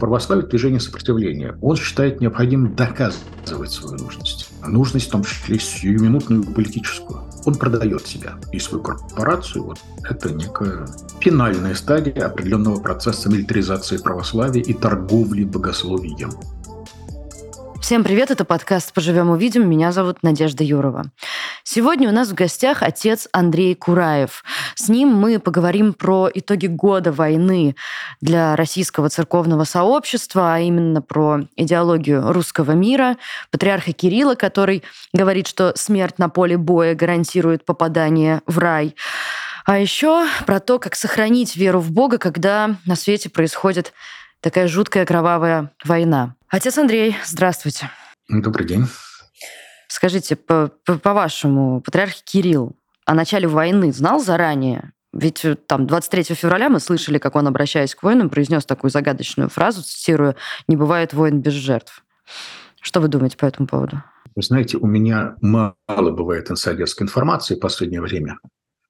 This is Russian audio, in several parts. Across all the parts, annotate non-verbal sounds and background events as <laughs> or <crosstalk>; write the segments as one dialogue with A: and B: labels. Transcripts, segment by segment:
A: православие – движение сопротивления. Он считает необходимым доказывать свою нужность. А нужность в том числе сиюминутную политическую. Он продает себя и свою корпорацию. Вот это некая финальная стадия определенного процесса милитаризации православия и торговли богословием.
B: Всем привет, это подкаст «Поживем, увидим». Меня зовут Надежда Юрова. Сегодня у нас в гостях отец Андрей Кураев. С ним мы поговорим про итоги года войны для российского церковного сообщества, а именно про идеологию русского мира, патриарха Кирилла, который говорит, что смерть на поле боя гарантирует попадание в рай. А еще про то, как сохранить веру в Бога, когда на свете происходит такая жуткая кровавая война. Отец Андрей, здравствуйте.
A: Добрый день.
B: Скажите, по-вашему, патриарх Кирилл о начале войны знал заранее? Ведь э, там 23 февраля мы слышали, как он, обращаясь к воинам, произнес такую загадочную фразу, цитирую, «Не бывает войн без жертв». Что вы думаете по этому поводу?
A: Вы знаете, у меня мало бывает инсайдерской информации в последнее время.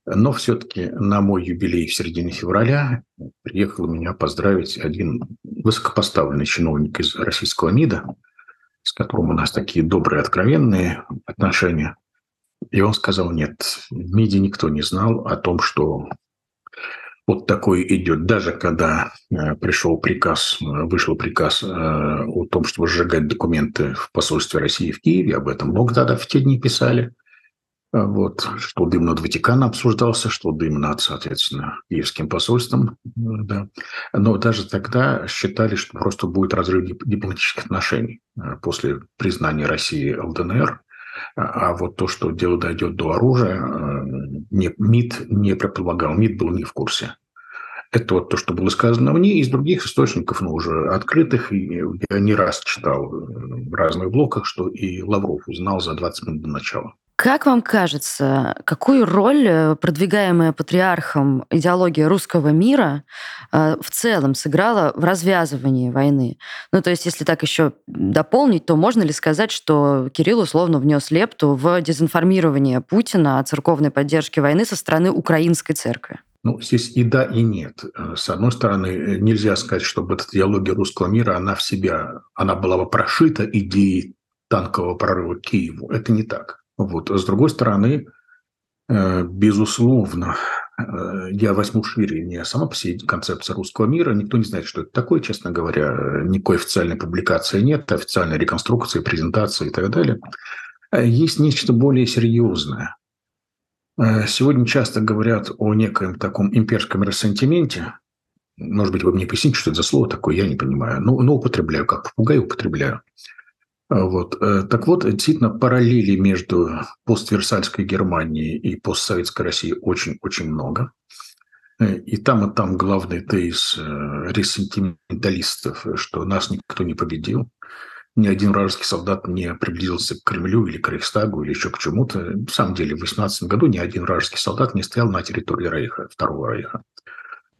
A: Но все-таки на мой юбилей в середине февраля приехал меня поздравить один высокопоставленный чиновник из российского МИДа, с которым у нас такие добрые, откровенные отношения. И он сказал, нет, в МИДе никто не знал о том, что вот такое идет. Даже когда э, пришел приказ, э, вышел приказ э, о том, чтобы сжигать документы в посольстве России в Киеве, об этом много тогда в те дни писали – вот, что дым над Ватиканом обсуждался, что дым над, соответственно, Киевским посольством. Да. Но даже тогда считали, что просто будет разрыв дипломатических отношений э, после признания России ЛДНР. А, а вот то, что дело дойдет до оружия, э, не, МИД не предполагал, МИД был не в курсе. Это вот то, что было сказано мне из других источников, но уже открытых. Я не раз читал э, в разных блоках, что и Лавров узнал за 20 минут до начала.
B: Как вам кажется, какую роль э, продвигаемая патриархом идеология русского мира э, в целом сыграла в развязывании войны? Ну, то есть, если так еще дополнить, то можно ли сказать, что Кирилл условно внес лепту в дезинформирование Путина о церковной поддержке войны со стороны украинской церкви?
A: Ну, здесь и да, и нет. Э, с одной стороны, нельзя сказать, чтобы эта идеология русского мира, она в себя, она была бы прошита идеей танкового прорыва к Киеву. Это не так. Вот. С другой стороны, э, безусловно, э, я возьму шире, не сама по себе концепция русского мира, никто не знает, что это такое, честно говоря, никакой официальной публикации нет, официальной реконструкции, презентации и так далее. Э, есть нечто более серьезное. Сегодня часто говорят о некоем таком имперском рассентименте. Может быть, вы мне поясните, что это за слово такое, я не понимаю. Но, но употребляю, как попугай употребляю. А вот. Э, так вот, действительно, параллели между постверсальской Германией и постсоветской Россией очень-очень много. Э, и там, и там главный тезис э, ресентименталистов, что нас никто не победил. Ни один вражеский солдат не приблизился к Кремлю или к Рейхстагу или еще к чему-то. На самом деле, в 18 году ни один вражеский солдат не стоял на территории Рейха, Второго Рейха.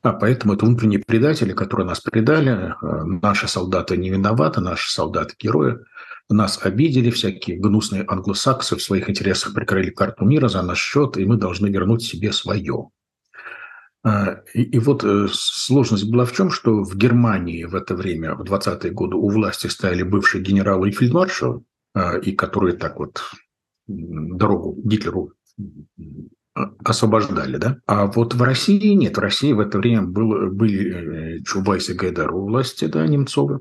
A: А поэтому это внутренние предатели, которые нас предали. Наши солдаты не виноваты, наши солдаты герои – нас обидели, всякие гнусные англосаксы в своих интересах прикрыли карту мира за наш счет, и мы должны вернуть себе свое. А, и, и вот э, сложность была в чем, что в Германии в это время, в 20-е годы, у власти стояли бывшие генералы и фельдмаршалы, а, и которые так вот дорогу Гитлеру освобождали, да? А вот в России нет. В России в это время был, были э, Чубайс и Гайдар у власти, да, Немцовы.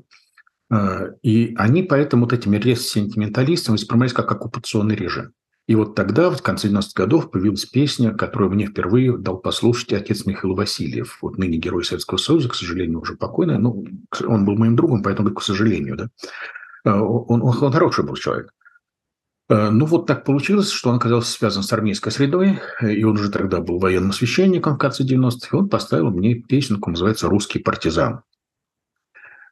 A: Э, и они поэтому вот этими рез-сентименталистами воспринимались как оккупационный режим. И вот тогда, в конце 90-х годов, появилась песня, которую мне впервые дал послушать отец Михаил Васильев, вот ныне герой Советского Союза, к сожалению, уже покойный. Ну, он был моим другом, поэтому, к сожалению, да. Э, он, он, он хороший был человек. Э, ну, вот так получилось, что он оказался связан с армейской средой, и он уже тогда был военным священником в конце 90-х, и он поставил мне песенку, называется «Русский партизан».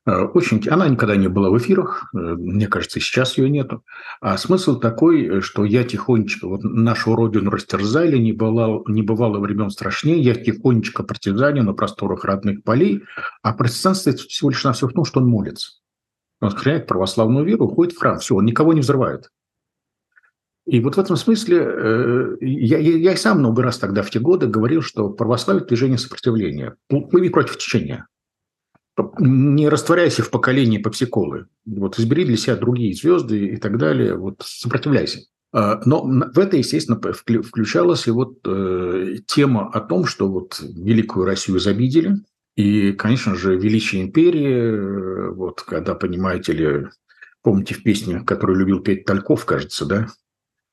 A: Э, очень, она никогда не была в эфирах, э, мне кажется, сейчас ее нету. А смысл такой, что я тихонечко, вот нашу родину растерзали, не бывало, не бывало времен страшнее, я тихонечко партизаню на просторах родных полей, а протестант стоит всего лишь на все в том, что он молится. Он сохраняет православную веру, уходит в храм, все, он никого не взрывает. И вот в этом смысле э, я, я, я сам много раз тогда в те годы говорил, что православие – движение сопротивления. Плыви против течения. Не растворяйся в поколении попсиколы. Вот избери для себя другие звезды и так далее. Вот сопротивляйся. А, но в это, естественно, включалась и вот э, тема о том, что вот Великую Россию забидели, и, конечно же, величие империи, э, вот когда, понимаете ли, помните в песне, которую любил петь Тальков, кажется, да,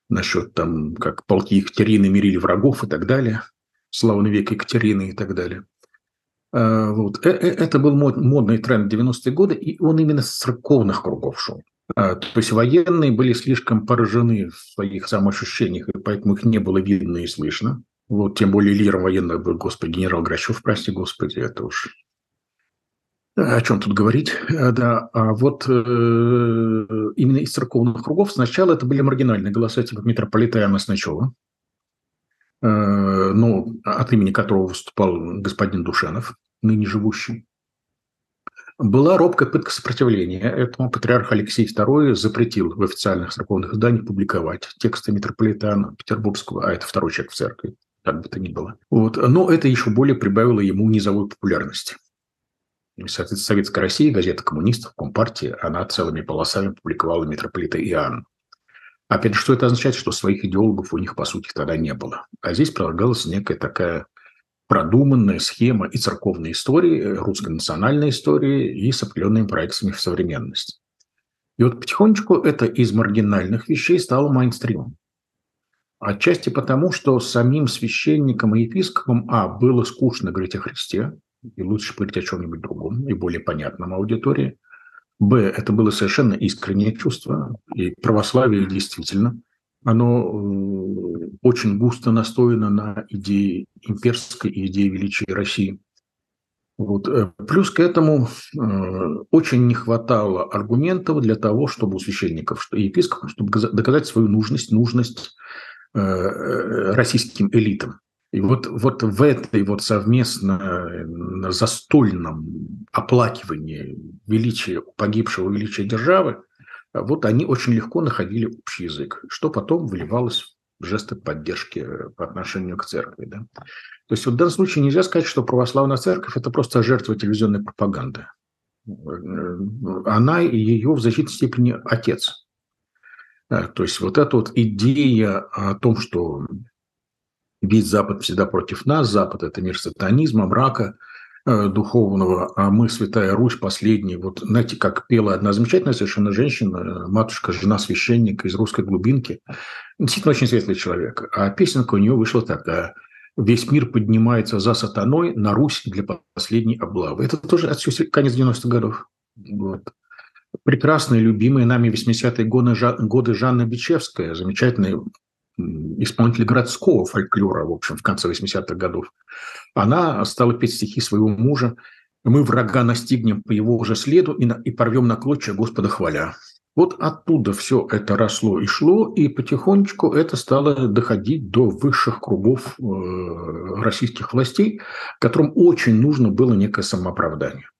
A: насчет там, как полки Екатерины мирили врагов и так далее, славный век Екатерины и так далее. А, вот. Э, это был модный тренд 90-е годы, и он именно с церковных кругов шел. То есть военные были слишком поражены в своих самоощущениях, и поэтому их не было видно и слышно. Вот, тем более лидером военных был, господи, генерал Грачев, прости господи, это уж... О чем тут говорить? Да, а вот э, именно из церковных кругов сначала это были маргинальные голоса типа митрополита Иоанна Сначева, э, ну, от имени которого выступал господин Душанов, ныне живущий была робкая пытка сопротивления. Этому патриарх Алексей II запретил в официальных церковных изданиях публиковать тексты митрополитана Петербургского, а это второй человек в церкви, как бы то ни было. Вот. Но это еще более прибавило ему низовой популярности. Соответственно, Советская Россия, газета коммунистов, Компартии, она целыми полосами публиковала митрополита Иоанна. Опять же, что это означает? Что своих идеологов у них, по сути, тогда не было. А здесь предлагалась некая такая продуманная схема и церковной истории, э, русской национальной истории, и с определенными проекциями в современность. И вот потихонечку это из маргинальных вещей стало майнстримом. Отчасти потому, что самим священникам и епископам, а, было скучно говорить о Христе, и лучше говорить о чем-нибудь другом и более понятном аудитории. Б, это было совершенно искреннее чувство, и православие действительно оно э, очень густо настроено на идее имперской и идее величия России. Вот. Э, плюс к этому э, очень не хватало аргументов для того, чтобы у священников и епископов, чтобы доказать свою нужность, нужность российским элитам. И вот, вот в этой вот совместно застольном оплакивании величия, погибшего величия державы вот они очень легко находили общий язык, что потом выливалось в жесты поддержки э, по отношению к церкви. Да? То есть вот в данном случае нельзя сказать, что православная церковь – это просто жертва телевизионной пропаганды. Э, она и ее в значительной степени отец. То есть вот эта вот идея о том, что весь Запад всегда против нас, Запад – это мир сатанизма, мрака – Э, духовного, а мы, Святая Русь, последний. Вот знаете, как пела одна замечательная совершенно женщина, матушка, жена священника из русской глубинки. Действительно очень светлый человек. А песенка у нее вышла такая. «Весь мир поднимается за сатаной на Русь для последней облавы». Это тоже отсюда конец 90-х годов. Вот. Прекрасная, любимая нами 80-е годы, годы Жанна Бичевская, замечательная исполнитель городского фольклора, в общем, в конце 80-х годов, она стала петь стихи своего мужа «Мы врага настигнем по его же следу и, на, и порвем на клочья Господа хваля». Вот оттуда все это росло и шло, и потихонечку это стало доходить до высших кругов э, российских властей, которым очень нужно было некое самооправдание.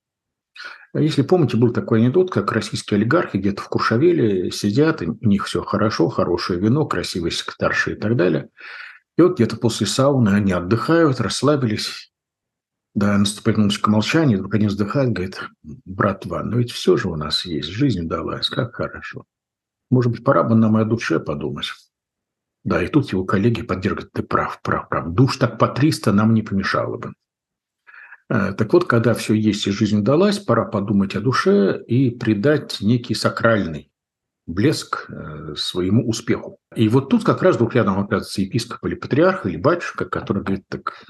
A: Если помните, был такой анекдот, как российские олигархи где-то в Куршавеле сидят, и у них все хорошо, хорошее вино, красивый секретарши и так далее. И вот где-то после сауны они отдыхают, расслабились. Да, наступает минуточка молчания, вдруг они вздыхают, говорит, братва, но ведь все же у нас есть, жизнь далась, как хорошо. Может быть, пора бы нам и о душе подумать. Да, и тут его коллеги поддерживают, ты прав, прав, прав. Душ так по 300 нам не помешало бы. Э, так вот, когда все есть и жизнь удалась, пора подумать о душе и придать некий сакральный блеск э, своему успеху. И вот тут как раз вдруг рядом оказывается епископ или патриарх, или батюшка, который говорит, так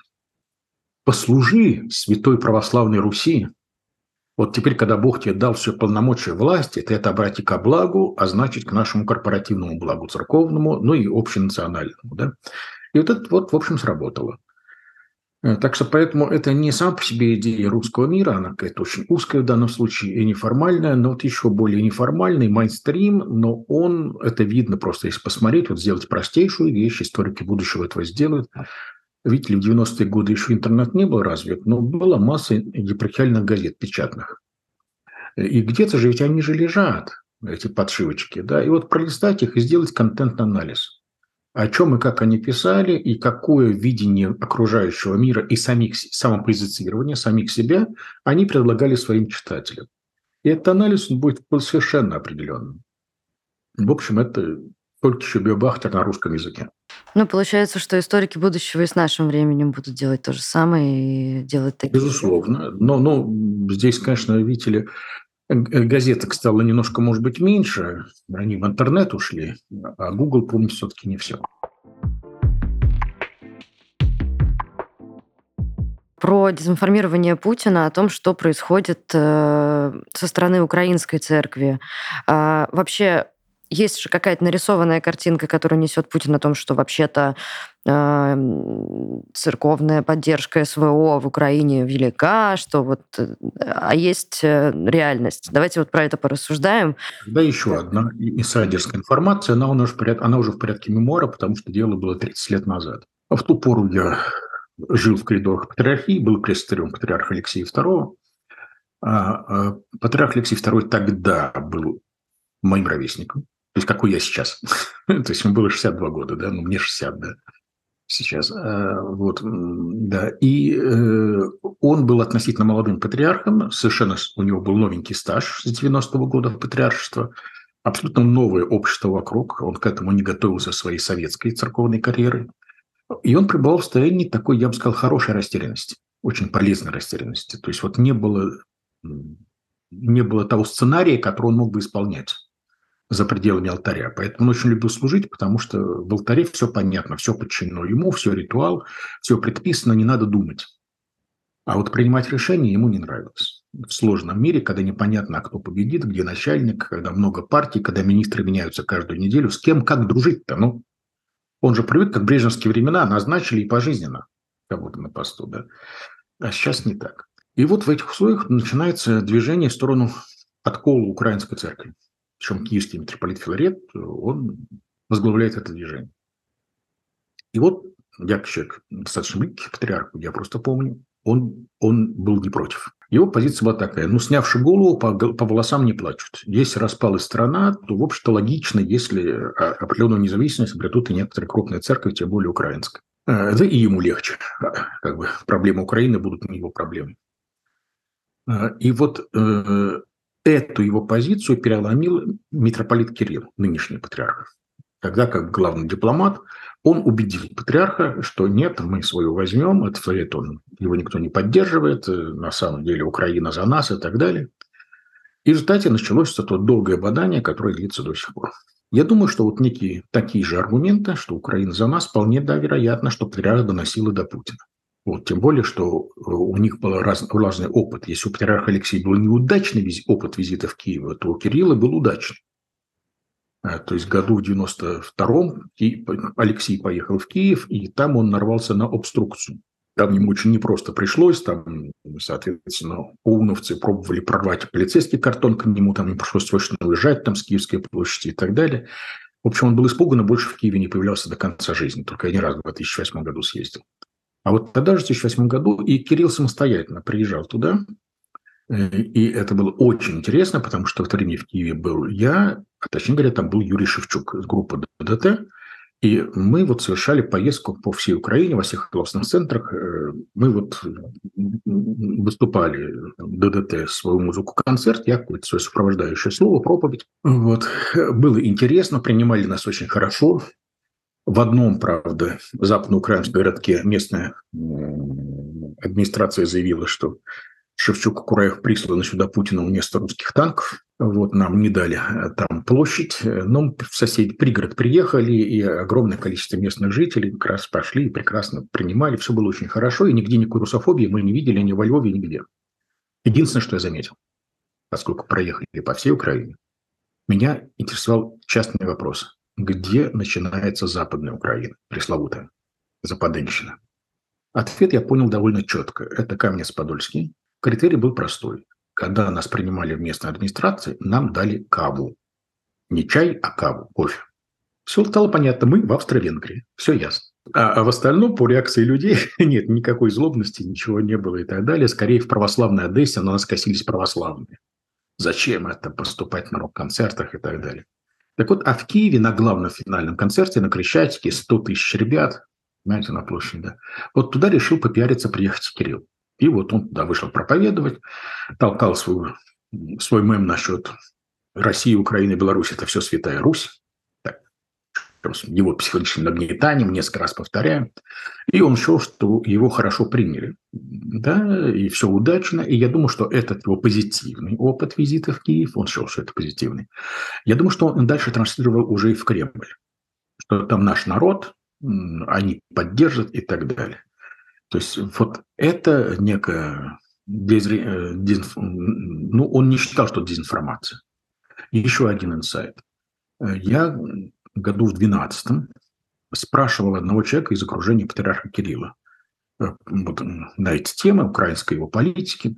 A: послужи святой православной Руси. Вот теперь, когда Бог тебе дал все полномочия власти, ты это обрати ко благу, а значит, к нашему корпоративному благу церковному, ну и общенациональному. Да? И вот это вот, в общем, сработало. Э, так что поэтому это не сам по себе идея русского мира, она какая-то очень узкая в данном случае и неформальная, но вот еще более неформальный, майнстрим, но он, это видно просто, если посмотреть, вот сделать простейшую вещь, историки будущего этого сделают. Видите ли, в 90-е годы еще интернет не был развит, но была масса епархиальных газет печатных. И где-то же ведь они же лежат, эти подшивочки, да, и вот пролистать их и сделать контент-анализ. О чем и как они писали, и какое видение окружающего мира и самих, самопозиционирования, самих себя они предлагали своим читателям. И этот анализ будет совершенно определенным. В общем, это только еще биобахтер на русском языке.
B: Ну, получается, что историки будущего и с нашим временем будут делать то же самое и делать такие...
A: Безусловно. Но, но здесь, конечно, видите ли, газеток стало немножко, может быть, меньше. Они в интернет ушли, а Google помнит все-таки не все.
B: про дезинформирование Путина о том, что происходит э, со стороны украинской церкви. А, вообще, есть же какая-то нарисованная картинка, которая несет Путин о том, что вообще-то э, церковная поддержка СВО в Украине велика, что вот... Э, а есть э, реальность. Давайте вот про это порассуждаем.
A: Да, еще одна инсайдерская информация, она уже, в порядке, она уже в порядке мемуара, потому что дело было 30 лет назад. В ту пору я жил в коридорах патриархии, был пресс-секретарем патриарха Алексея II. А, а, патриарх Алексей II тогда был моим ровесником. То есть какой я сейчас. <laughs> То есть ему было 62 года, да, ну мне 60, да, сейчас. А, вот, да. И э, он был относительно молодым патриархом, совершенно у него был новенький стаж с 90-го года патриаршества, абсолютно новое общество вокруг, он к этому не готовился своей советской церковной карьеры. И он пребывал в состоянии такой, я бы сказал, хорошей растерянности, очень полезной растерянности. То есть вот не было, не было того сценария, который он мог бы исполнять за пределами алтаря. Поэтому он очень любил служить, потому что в алтаре все понятно, все подчинено ему, все ритуал, все предписано, не надо думать. А вот принимать решения ему не нравилось. В сложном мире, когда непонятно, кто победит, где начальник, когда много партий, когда министры меняются каждую неделю, с кем как дружить-то? Ну, он же привык, как в брежневские времена, назначили и пожизненно кого-то на посту, да. А сейчас не так. И вот в этих условиях начинается движение в сторону откола украинской церкви причем киевский митрополит Филарет, он возглавляет это движение. И вот я, человек достаточно близкий к патриарху, я просто помню, он, он был не против. Его позиция была такая, ну, снявши голову, по, по волосам не плачут. Если распалась страна, то, в общем-то, логично, если а, определенную независимость обретут и некоторые крупные церкви, тем более украинская. Э, да и ему легче. А, как бы проблемы Украины будут не его проблемы. И вот э, эту его позицию переломил митрополит Кирилл, нынешний патриарх. Тогда, как главный дипломат, он убедил патриарха, что нет, мы свою возьмем, это совет он, его никто не поддерживает, на самом деле Украина за нас и так далее. И в результате началось это долгое бадание, которое длится до сих пор. Я думаю, что вот некие такие же аргументы, что Украина за нас, вполне да, вероятно, что патриарх доносил и до Путина. Вот, тем более, что э, у них был раз, разный опыт. Если у патриарха Алексея был неудачный виз, опыт визита в Киев, то у Кирилла был удачный. А, то есть году в 92-м Алексей поехал в Киев, и там он нарвался на обструкцию. Там ему очень непросто пришлось, там, соответственно, ОУНовцы пробовали прорвать полицейский картон к нему, там им пришлось срочно уезжать там с Киевской площади и так далее. В общем, он был испуган и больше в Киеве не появлялся до конца жизни. Только один раз в 2008 году съездил. А вот тогда же, в 2008 году, и Кирилл самостоятельно приезжал туда, э, и это было очень интересно, потому что в то время в Киеве был я, а точнее говоря, там был Юрий Шевчук из группы ДДТ, и мы вот совершали поездку по всей Украине, во всех областных центрах. Э, мы вот выступали ДДТ свою музыку, концерт, я какое-то свое сопровождающее слово, проповедь. Вот. Было интересно, принимали нас очень хорошо. В одном, правда, западноукраинском городке местная администрация заявила, что Шевчук и Кураев присланы сюда Путина вместо русских танков. Вот нам не дали э, там площадь. Но в соседи пригород приехали, и огромное количество местных жителей как раз пошли и прекрасно принимали. Все было очень хорошо, и нигде никакой русофобии мы не видели ни во Львове, нигде. Единственное, что я заметил, поскольку проехали по всей Украине, меня интересовал частный вопрос где начинается Западная Украина, пресловутая, Западенщина? Ответ я понял довольно четко. Это Каменец-Подольский. Критерий был простой. Когда нас принимали в местной администрации, нам дали каву. Не чай, а каву, кофе. Все стало понятно. Мы в Австро-Венгрии. Все ясно. А, а в остальном, по реакции людей, <laughs> нет, никакой злобности, ничего не было и так далее. Скорее, в православной Одессе на нас косились православные. Зачем это поступать на рок-концертах и так далее. Так вот, а в Киеве на главном финальном концерте на Крещатике 100 тысяч ребят, знаете, на площади, да, вот туда решил попиариться приехать Кирилл. И вот он туда вышел проповедовать, толкал свой, свой мем насчет России, Украины, Беларуси – это все Святая Русь. Его психологическим нагнетанием, несколько раз повторяем. И он счел, что его хорошо приняли. Да, и все удачно. И я думаю, что этот его позитивный опыт визита в Киев, он счел, что это позитивный. Я думаю, что он дальше транслировал уже и в Кремль. Что там наш народ, они поддержат и так далее. То есть вот это некая дезри... Э, дезинф... ну, он не считал, что дезинформация. Еще один инсайт. Э, я году в 12 спрашивал одного человека из окружения патриарха Кирилла э, вот, на эти темы украинской его политики.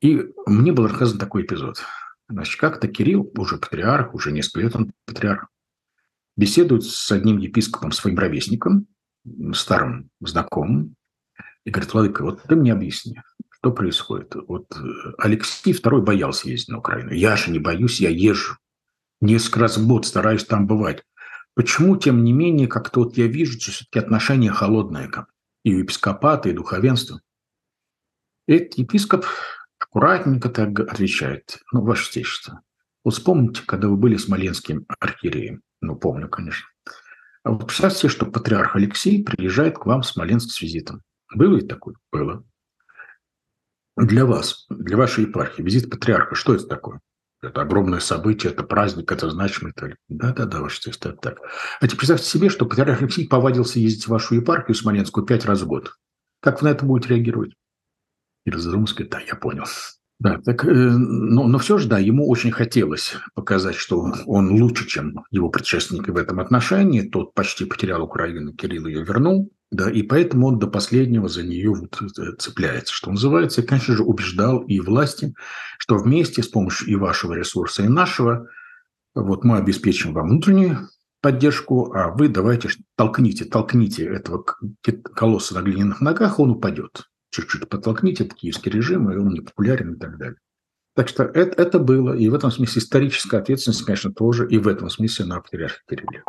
A: И мне был рассказан такой эпизод. Значит, как-то Кирилл, уже патриарх, уже несколько лет он патриарх, беседует с одним епископом, своим ровесником, старым знакомым, и говорит, Владыка, вот ты мне объясни, что происходит? Вот э, Алексей II боялся ездить на Украину. Я же не боюсь, я езжу. Несколько раз в год стараюсь там бывать. Почему, тем не менее, как-то вот я вижу, что все-таки отношение холодное ко и у епископата, и духовенства. Этот епископ аккуратненько так отвечает. Ну, ваше стечество. Вот вспомните, когда вы были смоленским архиереем. Ну, помню, конечно. А вот представьте, что патриарх Алексей приезжает к вам в Смоленск с визитом. Было ведь такое? Было. Для вас, для вашей епархии, визит патриарха, что это такое? Это огромное событие, это праздник, это значимый. Да-да-да, ваше честь, это так. А теперь представьте себе, что патриарх Алексей повадился ездить в вашу епархию Смоленскую пять раз в год. Как вы на это будете реагировать? И говорит, да, я понял. Да, так, э, но, но все же, да, ему очень хотелось показать, что он лучше, чем его предшественники в этом отношении. Тот почти потерял Украину, Кирилл ее вернул. Да, и поэтому он до последнего за нее вот э, цепляется, что называется. И, конечно же, убеждал и власти, что вместе с помощью и вашего ресурса, и нашего, вот мы обеспечим вам внутреннюю поддержку, а вы давайте толкните, толкните этого колосса на глиняных ногах, он упадет. Чуть-чуть подтолкните этот киевский режим, и он не популярен и так далее. Так что это, это было, и в этом смысле историческая ответственность, конечно, тоже, и в этом смысле на патриарха Кирилля.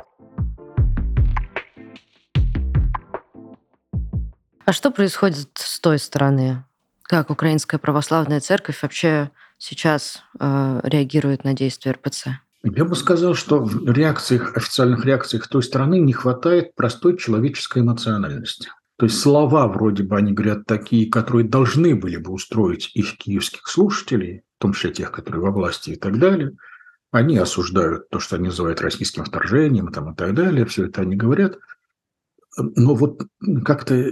B: А что происходит с той стороны? Как Украинская православная церковь вообще сейчас э, реагирует на действия РПЦ?
A: Я бы сказал, что в реакциях, официальных реакциях той страны не хватает простой человеческой эмоциональности. То есть слова вроде бы они говорят такие, которые должны были бы устроить их киевских слушателей, в том числе тех, которые во власти и так далее. Они осуждают то, что они называют российским вторжением там, и так далее. Все это они говорят. Но вот как-то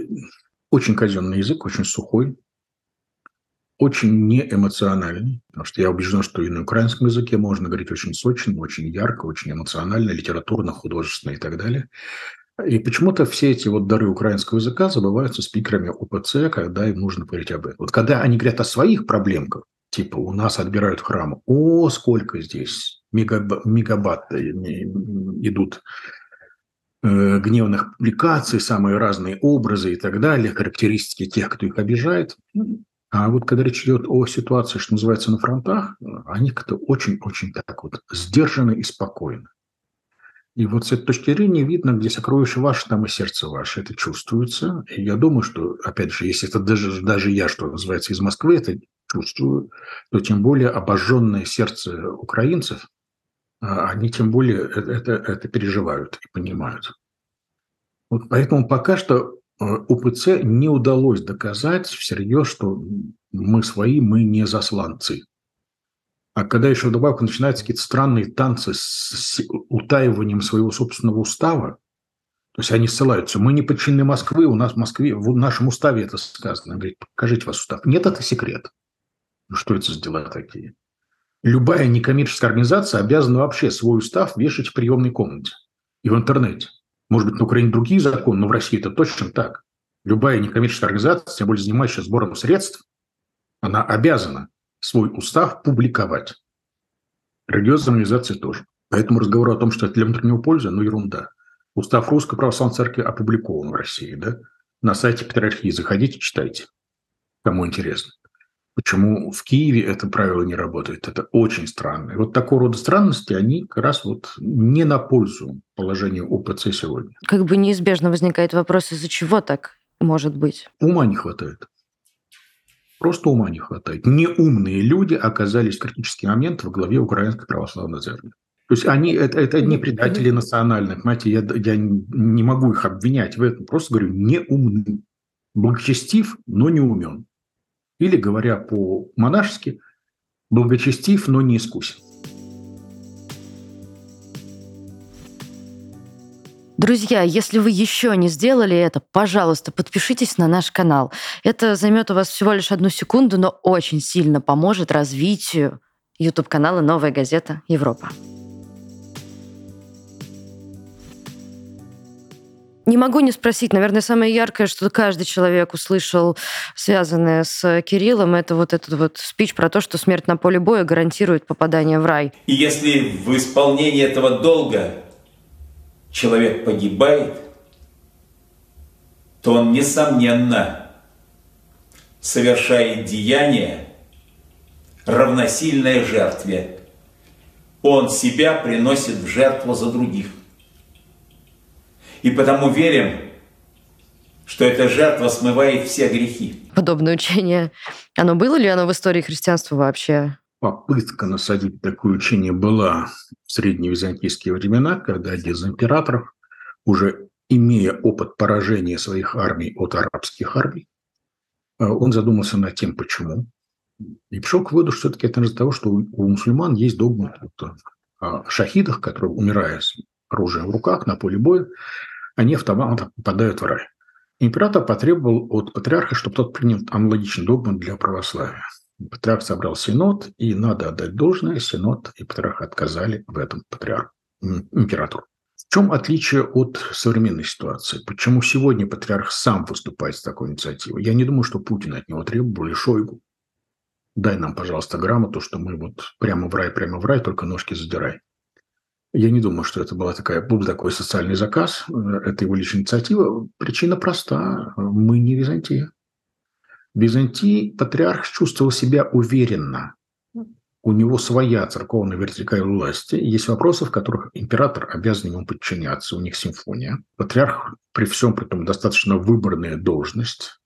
A: очень казенный язык, очень сухой, очень неэмоциональный, потому что я убежден, что и на украинском языке можно говорить очень сочно, очень ярко, очень эмоционально, литературно, художественно и так далее. И почему-то все эти вот дары украинского языка забываются спикерами УПЦ, когда им нужно говорить об этом. Вот когда они говорят о своих проблемках, типа у нас отбирают храм, о, сколько здесь мегабат, мегабат идут гневных публикаций, самые разные образы и так далее, характеристики тех, кто их обижает. А вот когда речь идет о ситуации, что называется, на фронтах, они как-то очень-очень так вот сдержаны и спокойны. И вот с этой точки зрения видно, где сокровище ваше, там и сердце ваше. Это чувствуется. И я думаю, что, опять же, если это даже, даже я, что называется, из Москвы это чувствую, то тем более обожженное сердце украинцев – они тем более это, это переживают и понимают. Вот поэтому пока что э, УПЦ не удалось доказать всерьез, что мы свои, мы не засланцы. А когда еще вдобавок начинаются какие-то странные танцы с утаиванием своего собственного устава, то есть они ссылаются, мы не подчинены Москвы, у нас в Москве, в нашем уставе это сказано. Говорит, покажите вас устав. Нет, это секрет. Ну, что это за дела такие? Любая некоммерческая организация обязана вообще свой устав вешать в приемной комнате и в интернете. Может быть, на Украине другие законы, но в России это точно так. Любая некоммерческая организация, тем более занимающаяся сбором средств, она обязана свой устав публиковать. Религиозные организации тоже. Поэтому разговор о том, что это для внутреннего пользы, ну ерунда. Устав Русской Православной Церкви опубликован в России, да? На сайте Патриархии заходите, читайте, кому интересно. Почему в Киеве это правило не работает? Это очень странно. И вот такого рода странности, они как раз вот не на пользу положению УПЦ сегодня.
B: Как бы неизбежно возникает вопрос, из-за чего так может быть?
A: Ума не хватает. Просто ума не хватает. Неумные люди оказались в критический момент в главе Украинской православной церкви. То есть они это, это не предатели национальных, понимаете, я, я не могу их обвинять в этом, просто говорю, неумны. Благочестив, но не умен. Или, говоря по-монашески, благочестив, но не искусен.
B: Друзья, если вы еще не сделали это, пожалуйста, подпишитесь на наш канал. Это займет у вас всего лишь одну секунду, но очень сильно поможет развитию YouTube-канала «Новая газета Европа». Не могу не спросить, наверное, самое яркое, что каждый человек услышал, связанное с Кириллом, это вот этот вот спич про то, что смерть на поле боя гарантирует попадание в рай.
C: И если в исполнении этого долга человек погибает, то он, несомненно, совершает деяние, равносильное жертве. Он себя приносит в жертву за других. И потому верим, что эта жертва смывает все грехи.
B: Подобное учение, оно было ли оно в истории христианства вообще?
A: попытка насадить такое учение была в средневизантийские времена, когда один из императоров, уже имея опыт поражения своих армий от арабских армий, э, он задумался над тем, почему. И пришел к выводу, что все-таки это из-за того, что у мусульман есть догма о шахидах, которые, умирая с оружием в руках на поле боя, они автоматом попадают в рай. Император потребовал от патриарха, чтобы тот принял аналогичный догмат для православия. Патриарх собрал синод, и надо отдать должное, синод и патриарх отказали в этом патриарху, императору. В чем отличие от современной ситуации? Почему сегодня патриарх сам выступает с такой инициативой? Я не думаю, что Путин от него требовал, или Шойгу. Дай нам, пожалуйста, грамоту, что мы вот прямо в рай, прямо в рай, только ножки задирай. Я не думаю, что это была такая, был такой социальный заказ, это его личная инициатива. Причина проста. Мы не Византия. В Византии патриарх чувствовал себя уверенно. У него своя церковная вертикаль власти. Есть вопросы, в которых император обязан ему подчиняться. У них симфония. Патриарх, при всем при том, достаточно выборная должность.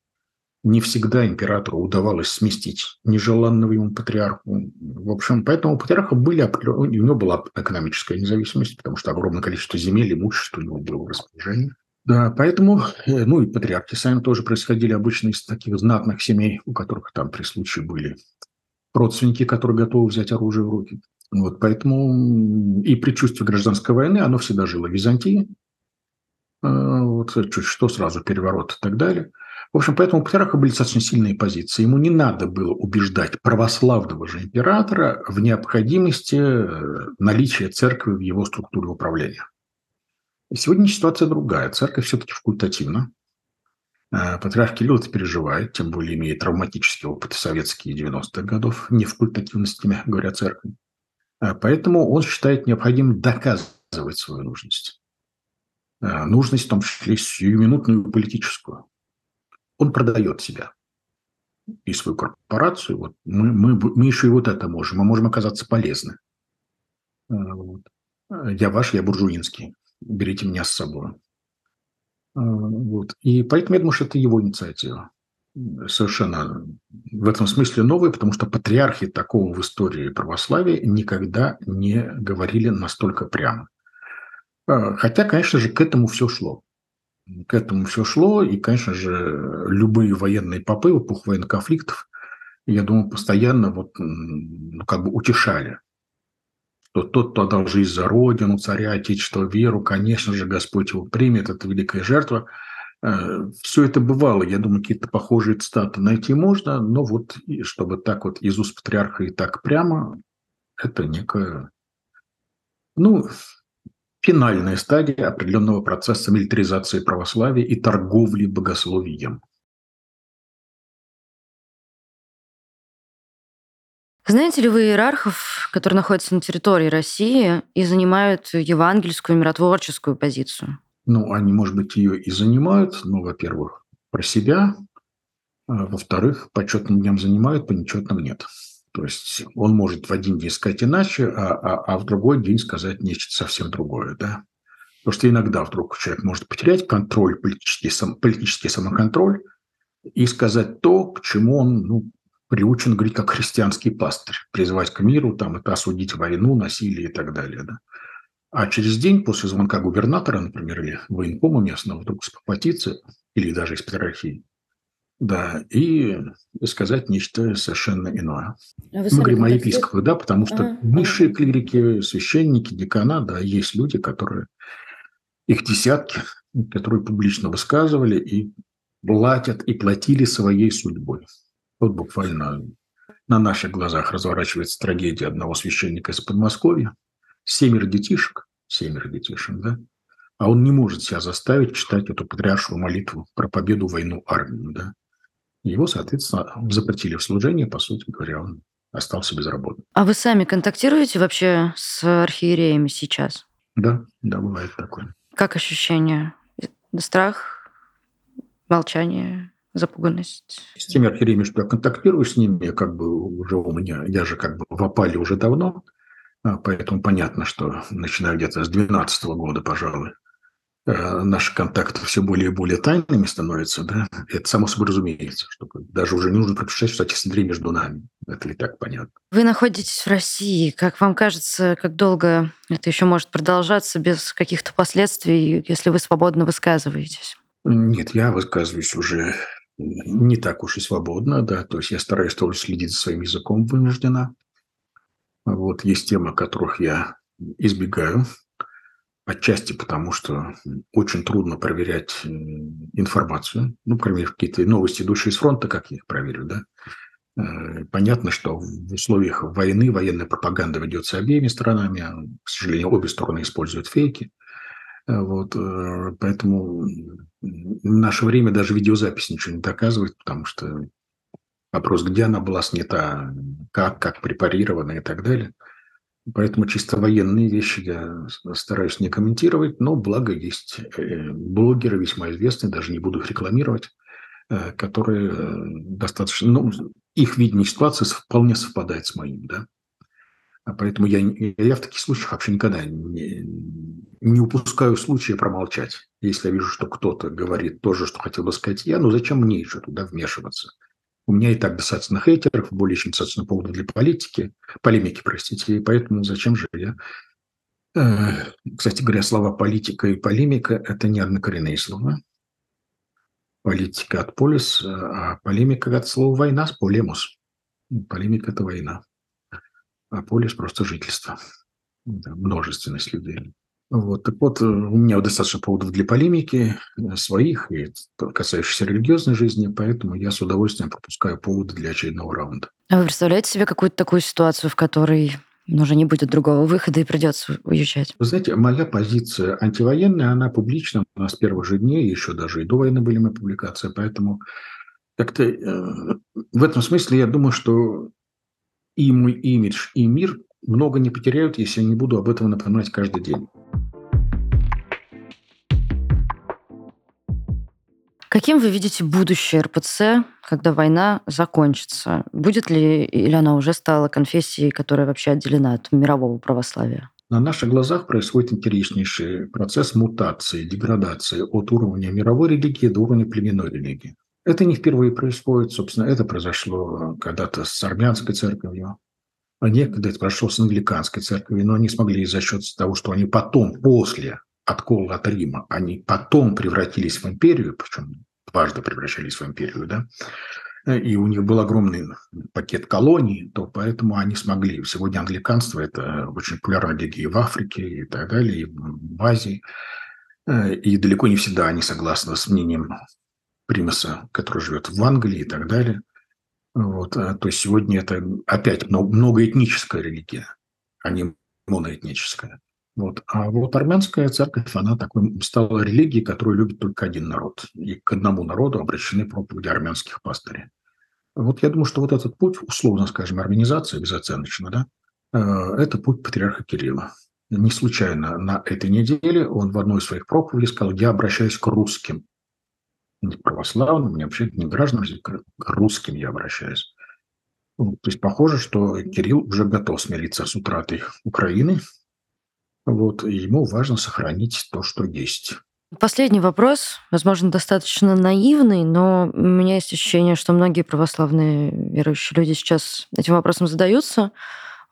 A: Не всегда императору удавалось сместить нежеланного ему патриарху. В общем, поэтому у патриарха были, у него была экономическая независимость, потому что огромное количество земель, имущества у него было в распоряжении. Да, поэтому, э, ну и патриархи сами тоже происходили обычно из таких знатных семей, у которых там при случае были родственники, которые готовы взять оружие в руки. Вот, поэтому и предчувствие гражданской войны, оно всегда жило в Византии. Э, вот, чуть что сразу переворот и так далее. В общем, поэтому у патриарха были достаточно сильные позиции. Ему не надо было убеждать православного же императора в необходимости э, наличия церкви в его структуре управления. Сегодня ситуация другая. Церковь все-таки факультативна. Э, патриарх Кирилл это переживает, тем более имеет травматический опыт советские 90-х годов, не факультативностями, говоря церкви. Э, поэтому он считает необходимым доказывать свою нужность. Нужность, в том числе сиюминутную политическую. Он продает себя и свою корпорацию. Вот мы, мы, мы еще и вот это можем. Мы можем оказаться полезны. Вот. Я ваш, я буржуинский берите меня с собой. А, вот. И поэтому я думаю, что это его инициатива. Совершенно в этом смысле новая, потому что патриархи такого в истории православия никогда не говорили настолько прямо. А, хотя, конечно же, к этому все шло. К этому все шло, и, конечно же, любые военные попы, эпох военных конфликтов, я думаю, постоянно вот, ну, как бы утешали. Что тот, кто отдал жизнь за Родину, царя, Отечество, веру, конечно же, Господь его примет, это великая жертва. Э, Все это бывало, я думаю, какие-то похожие цитаты найти можно, но вот чтобы так вот уст патриарха и так прямо, это некая, ну, финальная стадия определенного процесса милитаризации православия и торговли богословием.
B: Знаете ли вы иерархов, которые находятся на территории России и занимают евангельскую миротворческую позицию?
A: Ну, они, может быть, ее и занимают, но, во-первых, про себя, А во-вторых, по четным дням занимают, по нечетным нет. То есть он может в один день сказать иначе, а, а, а в другой день сказать нечто совсем другое. Да? Потому что иногда вдруг человек может потерять контроль, политический, сам, политический самоконтроль и сказать то, к чему он ну, приучен говорить как христианский пастырь, призвать к миру, там, это осудить войну, насилие и так далее. Да? А через день после звонка губернатора, например, или военкома местного, вдруг спохватиться, или даже из Петрохии, да, и сказать нечто совершенно иное. А Мы говорим о епископах, да, потому что а, низшие а. клирики, священники, декана, да, есть люди, которые, их десятки, которые публично высказывали и платят, и платили своей судьбой. Вот буквально на наших глазах разворачивается трагедия одного священника из Подмосковья. Семеро детишек, семеро детишек, да, а он не может себя заставить читать эту патриаршую молитву про победу, войну, армию, да. Его, соответственно, запретили в служении, по сути говоря, он остался без работы.
B: А вы сами контактируете вообще с архиереями сейчас?
A: Да, да, бывает такое.
B: Как ощущение? Страх, молчание, запуганность?
A: С теми архиереями, что я контактирую с ними, как бы уже у меня, я же как бы в опале уже давно, а, поэтому понятно, что начиная где-то с 2012 года, пожалуй, наши контакты все более и более тайными становятся, да, это само собой разумеется, что даже уже не нужно прописать, что отец Андрей между нами. Это ли так понятно?
B: Вы находитесь в России. Как вам кажется, как долго это еще может продолжаться без каких-то последствий, если вы свободно высказываетесь?
A: Нет, я высказываюсь уже не так уж и свободно, да, то есть я стараюсь тоже следить за своим языком вынуждена. Вот есть темы, которых я избегаю, Отчасти потому, что очень трудно проверять информацию. Ну, мере, какие-то новости, идущие с фронта, как я их проверю, да? Э, понятно, что в условиях войны военная пропаганда ведется обеими сторонами. А, к сожалению, обе стороны используют фейки. Э, вот, э, поэтому в наше время даже видеозапись ничего не доказывает, потому что вопрос, где она была снята, как, как препарирована и так далее – Поэтому чисто военные вещи я стараюсь не комментировать, но благо есть э, блогеры весьма известные, даже не буду их рекламировать, э, которые э, достаточно, ну, их видение ситуации вполне совпадает с моим, да. А поэтому я, я в таких случаях вообще никогда не, не упускаю случая промолчать. Если я вижу, что кто-то говорит то же, что хотел бы сказать я, ну зачем мне еще туда вмешиваться? У меня и так достаточно хейтеров, более чем достаточно повода для политики, полемики, простите, и поэтому зачем же я... Э, кстати говоря, слова политика и полемика – это не однокоренные слова. Политика от полис, а полемика от слова война, полемус. Полемика – это война, а полис – просто жительство, множественность людей. Вот, так вот, э, у меня достаточно поводов для полемики э, своих и касающихся религиозной жизни, поэтому я с удовольствием пропускаю поводы для очередного раунда.
B: А вы представляете себе какую-то такую ситуацию, в которой уже не будет другого выхода и придется уезжать?
A: Вы знаете, моя позиция антивоенная, она публична. У нас с первых же дней, еще даже и до войны были мои публикации, поэтому как-то э, в этом смысле я думаю, что и мой имидж, и мир много не потеряют, если я не буду об этом напоминать каждый день.
B: Каким вы видите будущее РПЦ, когда война закончится? Будет ли, или она уже стала конфессией, которая вообще отделена от мирового православия?
A: На наших глазах происходит интереснейший процесс мутации, деградации от уровня мировой религии до уровня племенной религии. Это не впервые происходит, собственно, это произошло когда-то с армянской церковью, некогда это произошло с англиканской церковью, но они смогли за счет того, что они потом, после откола от Рима, они потом превратились в империю, причем дважды превращались в империю, да, и у них был огромный пакет колоний, то поэтому они смогли. Сегодня англиканство – это очень популярная религия в Африке и так далее, и в Азии. И далеко не всегда они согласны с мнением примаса, который живет в Англии и так далее. Вот. А, то есть сегодня это опять многоэтническая религия, а не моноэтническая. Вот. А вот армянская церковь, она такой стала религией, которую любит только один народ. И к одному народу обращены проповеди армянских пастырей. Вот я думаю, что вот этот путь, условно скажем, армянизации безоценочно, да, э, это путь патриарха Кирилла. Не случайно на этой неделе он в одной из своих проповедей сказал, я обращаюсь к русским. Не православным, не вообще не гражданам, к русским я обращаюсь. Ну, то есть похоже, что Кирилл уже готов смириться с утратой Украины. Вот, и ему важно сохранить то, что есть.
B: Последний вопрос, возможно, достаточно наивный, но у меня есть ощущение, что многие православные верующие люди сейчас этим вопросом задаются.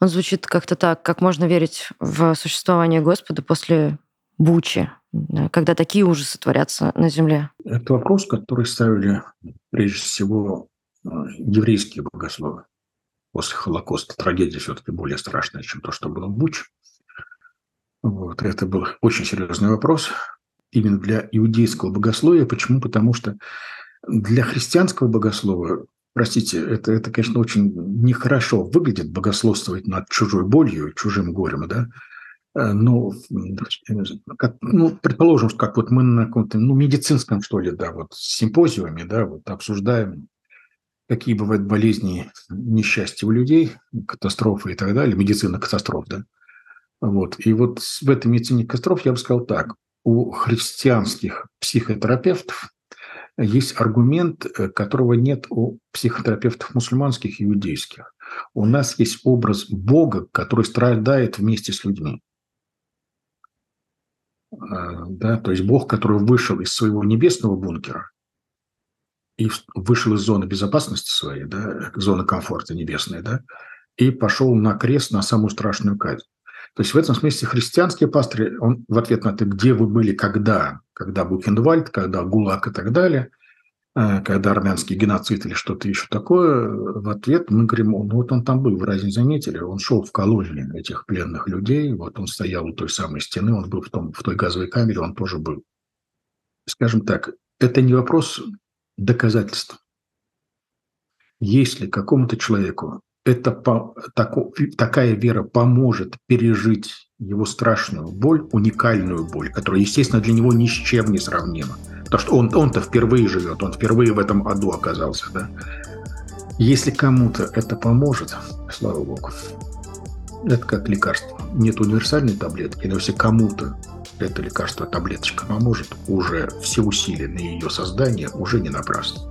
B: Он звучит как-то так, как можно верить в существование Господа после Бучи, когда такие ужасы творятся на земле?
A: Это вопрос, который ставили прежде всего э, еврейские богословы. После Холокоста трагедия все-таки более страшная, чем то, что было в Буче. Вот. Это был очень серьезный вопрос именно для иудейского богословия. Почему? Потому что для христианского богослова, простите, это, это конечно, очень нехорошо выглядит богословствовать над чужой болью, чужим горем, да, ну, как, ну, предположим, как вот мы на каком-то, ну, медицинском, что ли, да, вот симпозиуме, да, вот обсуждаем, какие бывают болезни, несчастья у людей, катастрофы и так далее, медицина катастроф, да. Вот. И вот в этой медицине катастроф я бы сказал так у христианских психотерапевтов есть аргумент, э, которого нет у психотерапевтов мусульманских и иудейских. У нас есть образ Бога, который страдает вместе с людьми. А, да, то есть Бог, который вышел из своего небесного бункера и вышел из зоны безопасности своей, да, зоны комфорта небесной, да, и пошел на крест на самую страшную казнь. То есть в этом смысле христианские пастыри, он в ответ на это, где вы были, когда, когда Бухенвальд, когда ГУЛАГ и так далее, когда армянский геноцид или что-то еще такое, в ответ мы говорим, ну вот он там был, вы разве заметили? Он шел в колонии этих пленных людей, вот он стоял у той самой стены, он был в, том, в той газовой камере, он тоже был. Скажем так, это не вопрос доказательств. Если какому-то человеку это тако, такая вера поможет пережить его страшную боль, уникальную боль, которая, естественно, для него ни с чем не сравнима. Потому что он, он-то впервые живет, он впервые в этом аду оказался. Да? Если кому-то это поможет, слава богу, это как лекарство. Нет универсальной таблетки, но если кому-то это лекарство, таблеточка поможет, уже все усилия на ее создание уже не напрасны.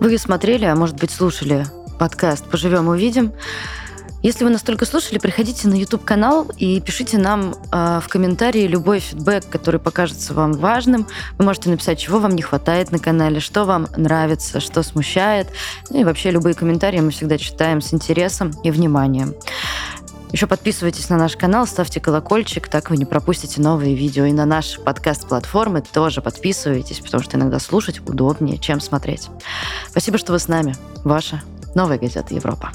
B: Вы смотрели, а может быть слушали подкаст «Поживем, увидим». Если вы настолько слушали, приходите на YouTube-канал и пишите нам э, в комментарии любой фидбэк, который покажется вам важным. Вы можете написать, чего вам не хватает на канале, что вам нравится, что смущает. Ну и вообще любые комментарии мы всегда читаем с интересом и вниманием. Еще подписывайтесь на наш канал, ставьте колокольчик, так вы не пропустите новые видео. И на наши подкаст-платформы тоже подписывайтесь, потому что иногда слушать удобнее, чем смотреть. Спасибо, что вы с нами. Ваша Новая газета Европа.